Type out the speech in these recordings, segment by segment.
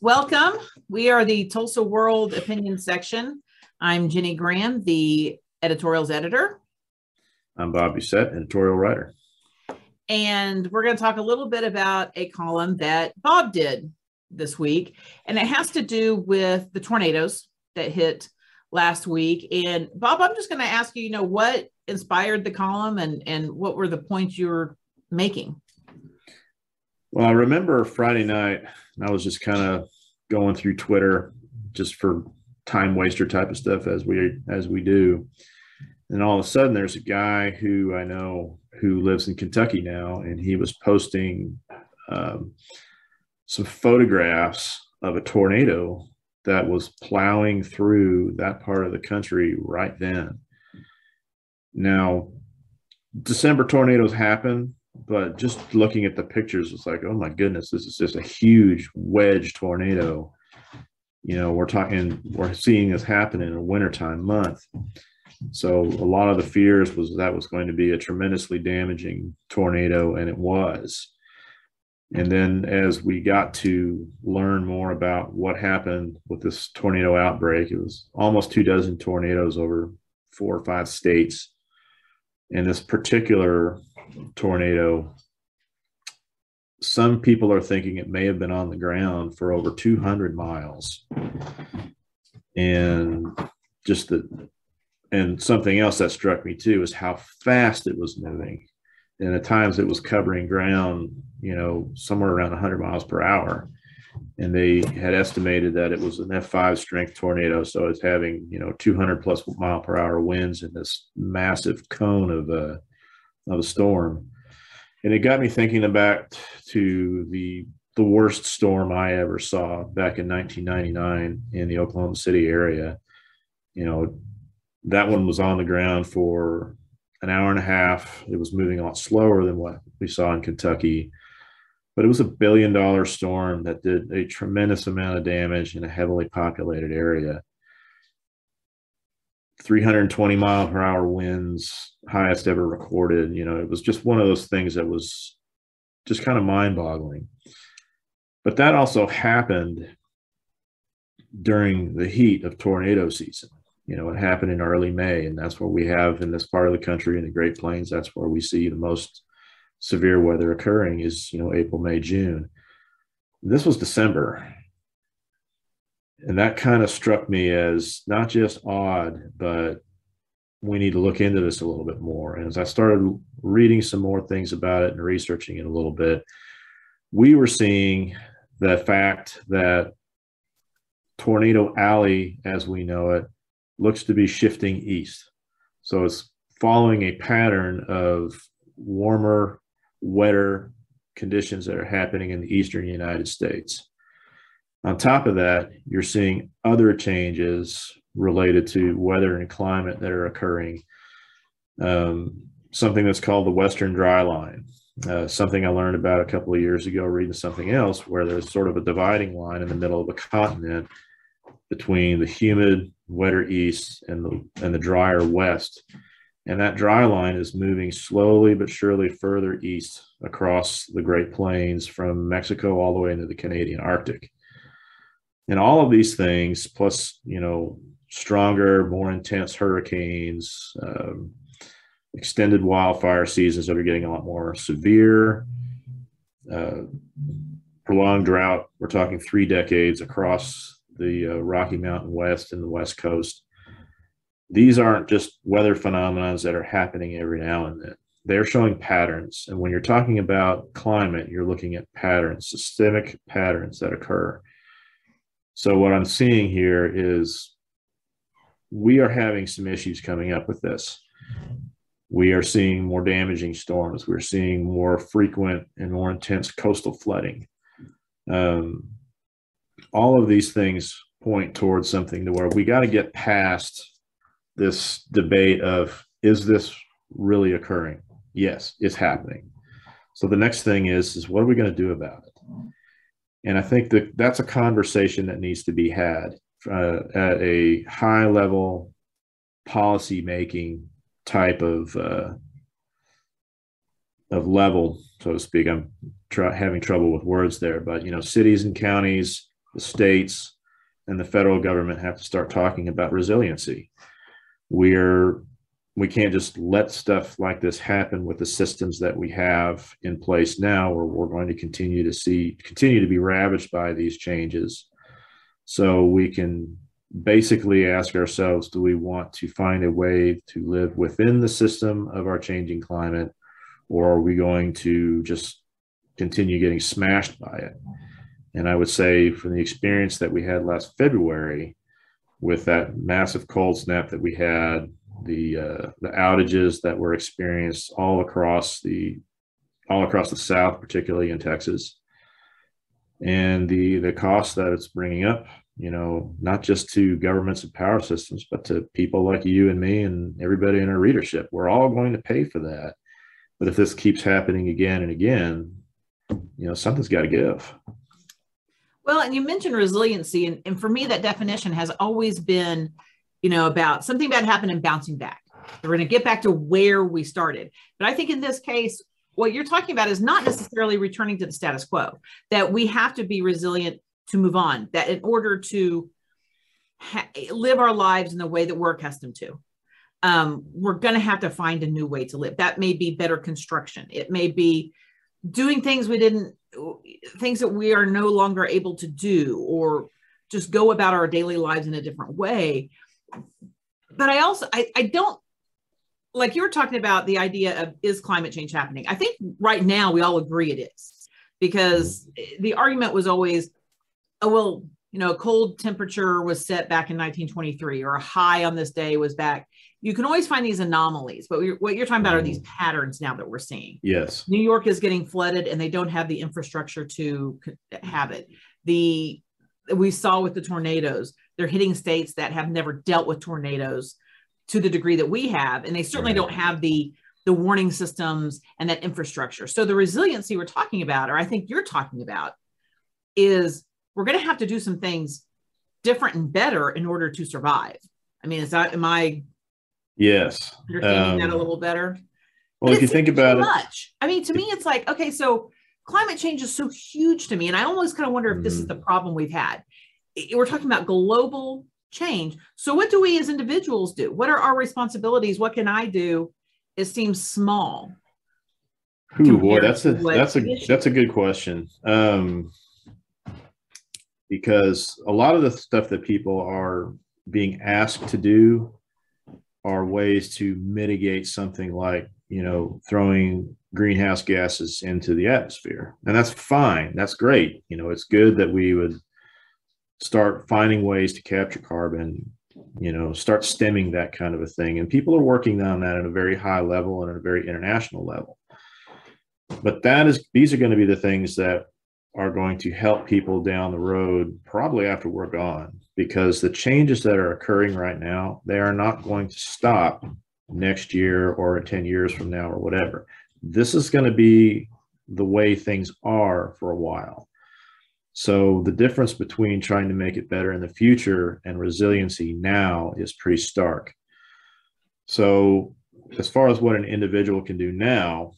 Welcome. We are the Tulsa World Opinion section. I'm Ginnie Graham, the editorials editor. I'm Bob Doucette, editorial writer. And we're going to talk a little bit about a column that Bob did this week. And it has to do with the tornadoes that hit last week. And Bob, I'm just going to ask you, you know, what inspired the column and, and what were the points you were making? Well, I remember Friday night, I was just kind of going through Twitter just for time waster type of stuff as we as we do. And all of a sudden there's a guy who I know who lives in Kentucky now, and he was posting um, some photographs of a tornado that was plowing through that part of the country right then. Now, December tornadoes happen, but just looking at the pictures, it's like, oh my goodness, this is just a huge wedge tornado. You know, we're talking, we're seeing this happen in a wintertime month. So a lot of the fears was that was going to be a tremendously damaging tornado, and it was. And then as we got to learn more about what happened with this tornado outbreak, it was almost two dozen tornadoes over four or five states. And this particular tornado, some people are thinking it may have been on the ground for over 200 miles. And just the, and something else that struck me too is how fast it was moving and at times it was covering ground, you know, somewhere around 100 miles per hour. And they had estimated that it was an F5 strength tornado, so it's having you know 200 plus mile per hour winds in this massive cone of a of a storm. And it got me thinking back to the the worst storm I ever saw back in 1999 in the Oklahoma City area. You know, that one was on the ground for an hour and a half. It was moving a lot slower than what we saw in Kentucky, but it was a billion dollar storm that did a tremendous amount of damage in a heavily populated area. 320 mile per hour winds, highest ever recorded. You know, it was just one of those things that was just kind of mind boggling. But that also happened during the heat of tornado season you know, it happened in early May, and that's where we have in this part of the country in the Great Plains. That's where we see the most severe weather occurring is you know April, May, June. This was December, and that kind of struck me as not just odd, but we need to look into this a little bit more. And as I started reading some more things about it and researching it a little bit, we were seeing the fact that Tornado Alley, as we know it, looks to be shifting east. So it's following a pattern of warmer, wetter conditions that are happening in the eastern United States. On top of that, you're seeing other changes related to weather and climate that are occurring. Um, something that's called the Western Dry Line. Uh, something I learned about a couple of years ago reading something else, where there's sort of a dividing line in the middle of a continent between the humid, wetter east and the and the drier west. And that dry line is moving slowly but surely further east across the Great Plains from Mexico all the way into the Canadian Arctic. And all of these things, plus, you know, stronger, more intense hurricanes, um, extended wildfire seasons that are getting a lot more severe, uh, prolonged drought. We're talking three decades across the uh, Rocky Mountain West and the West Coast. These aren't just weather phenomena that are happening every now and then. They're showing patterns. And when you're talking about climate, you're looking at patterns, systemic patterns that occur. So, what I'm seeing here is we are having some issues coming up with this. We are seeing more damaging storms. We're seeing more frequent and more intense coastal flooding. Um, all of these things point towards something to where we got to get past this debate of is this really occurring? Yes, it's happening. So the next thing is is what are we going to do about it? And I think that that's a conversation that needs to be had uh, at a high level policy making type of uh, of level, so to speak. I'm having trouble with words there, but you know, cities and counties, the states, and the federal government have to start talking about resiliency. We're we can't just let stuff like this happen with the systems that we have in place now, where we're going to continue to see continue to be ravaged by these changes. So we can basically ask ourselves do we want to find a way to live within the system of our changing climate or are we going to just continue getting smashed by it and i would say from the experience that we had last february with that massive cold snap that we had the uh, the outages that were experienced all across the all across the south particularly in texas and the the cost that it's bringing up you know, not just to governments and power systems, but to people like you and me and everybody in our readership. We're all going to pay for that. But if this keeps happening again and again, you know, something's got to give. Well, and you mentioned resiliency. And, and for me, that definition has always been, you know, about something bad happened and bouncing back. We're going to get back to where we started. But I think in this case, what you're talking about is not necessarily returning to the status quo, that we have to be resilient to move on, that in order to ha- live our lives in the way that we're accustomed to, um, we're going to have to find a new way to live. That may be better construction. It may be doing things we didn't, things that we are no longer able to do, or just go about our daily lives in a different way. But I also, I, I don't like you were talking about the idea of is climate change happening? I think right now we all agree it is because the argument was always oh well you know a cold temperature was set back in 1923 or a high on this day was back. You can always find these anomalies but what you're talking about are these mm. patterns now that we're seeing. Yes. New york is getting flooded and they don't have the infrastructure to have it. The we saw with the tornadoes they're hitting states that have never dealt with tornadoes to the degree that we have and they certainly right. don't have the the warning systems and that infrastructure so the resiliency we're talking about or i think you're talking about is we're going to have to do some things different and better in order to survive. I mean, is that am I? Yes. Understanding um, that a um, little better. Well, if you think about it, much. I mean, to me, it's like okay, so climate change is so huge to me, and I almost kind of wonder if mm-hmm. this is mm-hmm. the problem we've had. We're talking about global change. So, what do we as individuals do? What are our responsibilities? What can I do? It seems small. Ooh, boy, that's a that's a that's a good question. Um, because a lot of the stuff that people are being asked to do are ways to mitigate something like you know throwing greenhouse gases into the atmosphere and that's fine that's great you know it's good that we would start finding ways to capture carbon you know start stemming that kind of a thing. And people are working on that at a very high level and at a very international level. But that is these are going to be the things that are going to help people down the road probably after we're gone because the changes that are occurring right now they are not going to stop next year or 10 years from now or whatever. This is going to be the way things are for a while so the difference between trying to make it better in the future and resiliency now is pretty stark so as far as what an individual can do now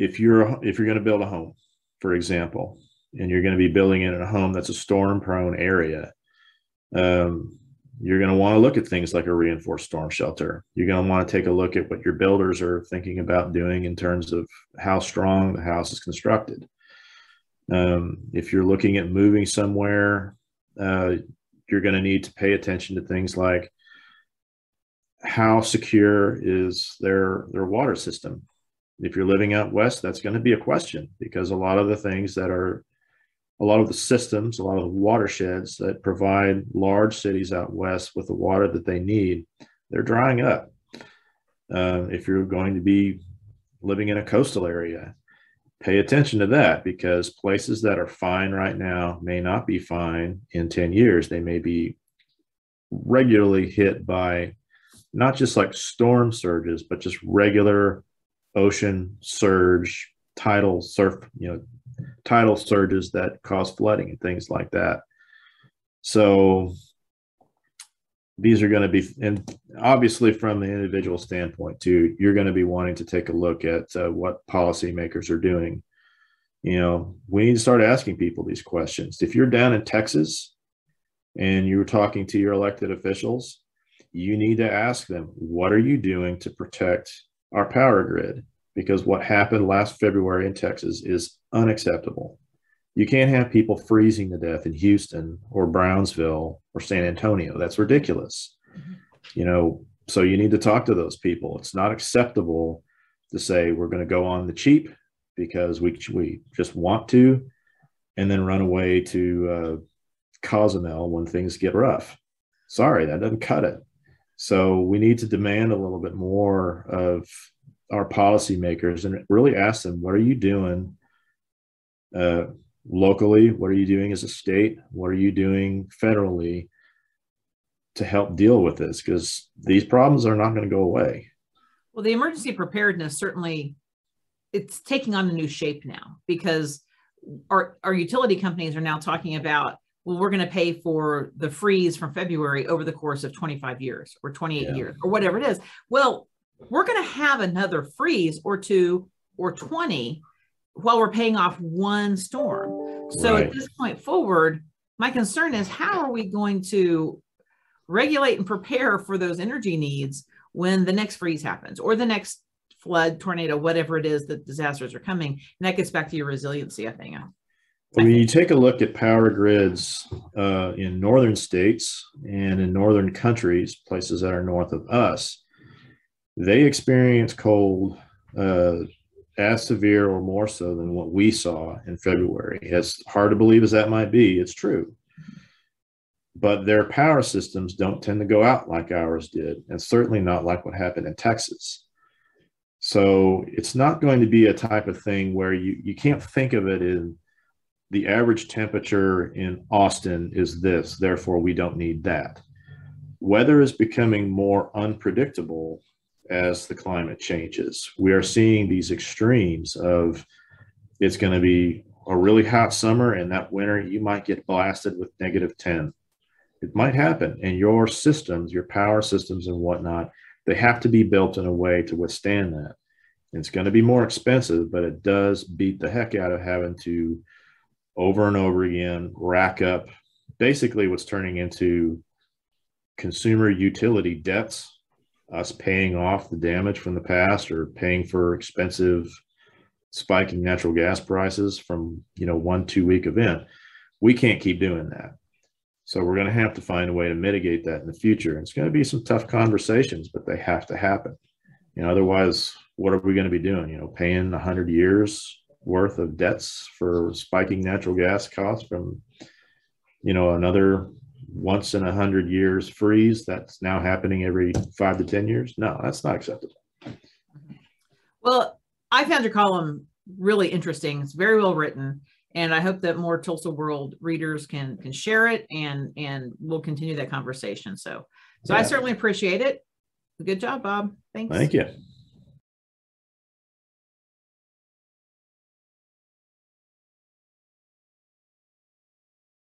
if you're if you're going to build a home, for example, and you're going to be building it in a home that's a storm prone area, um, you're going to want to look at things like a reinforced storm shelter. You're going to want to take a look at what your builders are thinking about doing in terms of how strong the house is constructed. Um, if you're looking at moving somewhere, uh, you're going to need to pay attention to things like how secure is their their water system if you're living out west, that's going to be a question because a lot of the things that are, a lot of the systems, a lot of the watersheds that provide large cities out west with the water that they need, they're drying up. Uh, if you're going to be living in a coastal area, pay attention to that because places that are fine right now may not be fine in 10 years. They may be regularly hit by not just like storm surges, but just regular ocean surge, tidal surf, you know, tidal surges that cause flooding and things like that. So these are going to be, and obviously from the individual standpoint too, you're going to be wanting to take a look at uh, what policymakers are doing you know, we need to start asking people these questions. If you're down in Texas and you're talking to your elected officials, you need to ask them, what are you doing to protect our power grid? Because what happened last February in Texas is unacceptable. You can't have people freezing to death in Houston or Brownsville or San Antonio. That's ridiculous. Mm-hmm. You know, so you need to talk to those people. It's not acceptable to say we're going to go on the cheap because we we just want to, and then run away to uh, Cozumel when things get rough. Sorry, that doesn't cut it. So we need to demand a little bit more of our policymakers and really ask them, what are you doing uh, locally? What are you doing as a state? What are you doing federally to help deal with this? Because these problems are not going to go away. Well, the emergency preparedness certainly it's taking on a new shape now because our, our utility companies are now talking about well we're going to pay for the freeze from february over the course of 25 years or 28 yeah. years or whatever it is well we're going to have another freeze or two or 20 while we're paying off one storm so right. at this point forward my concern is how are we going to regulate and prepare for those energy needs when the next freeze happens or the next flood, tornado, whatever it is that disasters are coming. And that gets back to your resiliency, I think. When you take a look at power grids uh, in northern states and in northern countries, places that are north of us, they experience cold uh, as severe or more so than what we saw in February. As hard to believe as that might be, it's true. But their power systems don't tend to go out like ours did, and certainly not like what happened in Texas. So it's not going to be a type of thing where you, you can't think of it in the average temperature in Austin is this, therefore we don't need that. Weather is becoming more unpredictable as the climate changes. We are seeing these extremes of it's going to be a really hot summer and that winter you might get blasted with negative 10. It might happen and your systems, your power systems and whatnot they have to be built in a way to withstand that. It's going to be more expensive, but it does beat the heck out of having to over and over again rack up basically what's turning into consumer utility debts, us paying off the damage from the past or paying for expensive spiking natural gas prices from you know one two week event we can't keep doing that so we're going to have to find a way to mitigate that in the future. And it's going to be some tough conversations, but they have to happen. You know, otherwise, what are we going to be doing? You know, paying 100 years worth of debts for spiking natural gas costs from, you know, another once in a hundred years freeze that's now happening every five to 10 years. No, that's not acceptable. Well, I found your column really interesting. It's very well written and I hope that more Tulsa World readers can can share it and and we'll continue that conversation. So so yeah. I certainly appreciate it. Good job, Bob. Thanks. Thank you.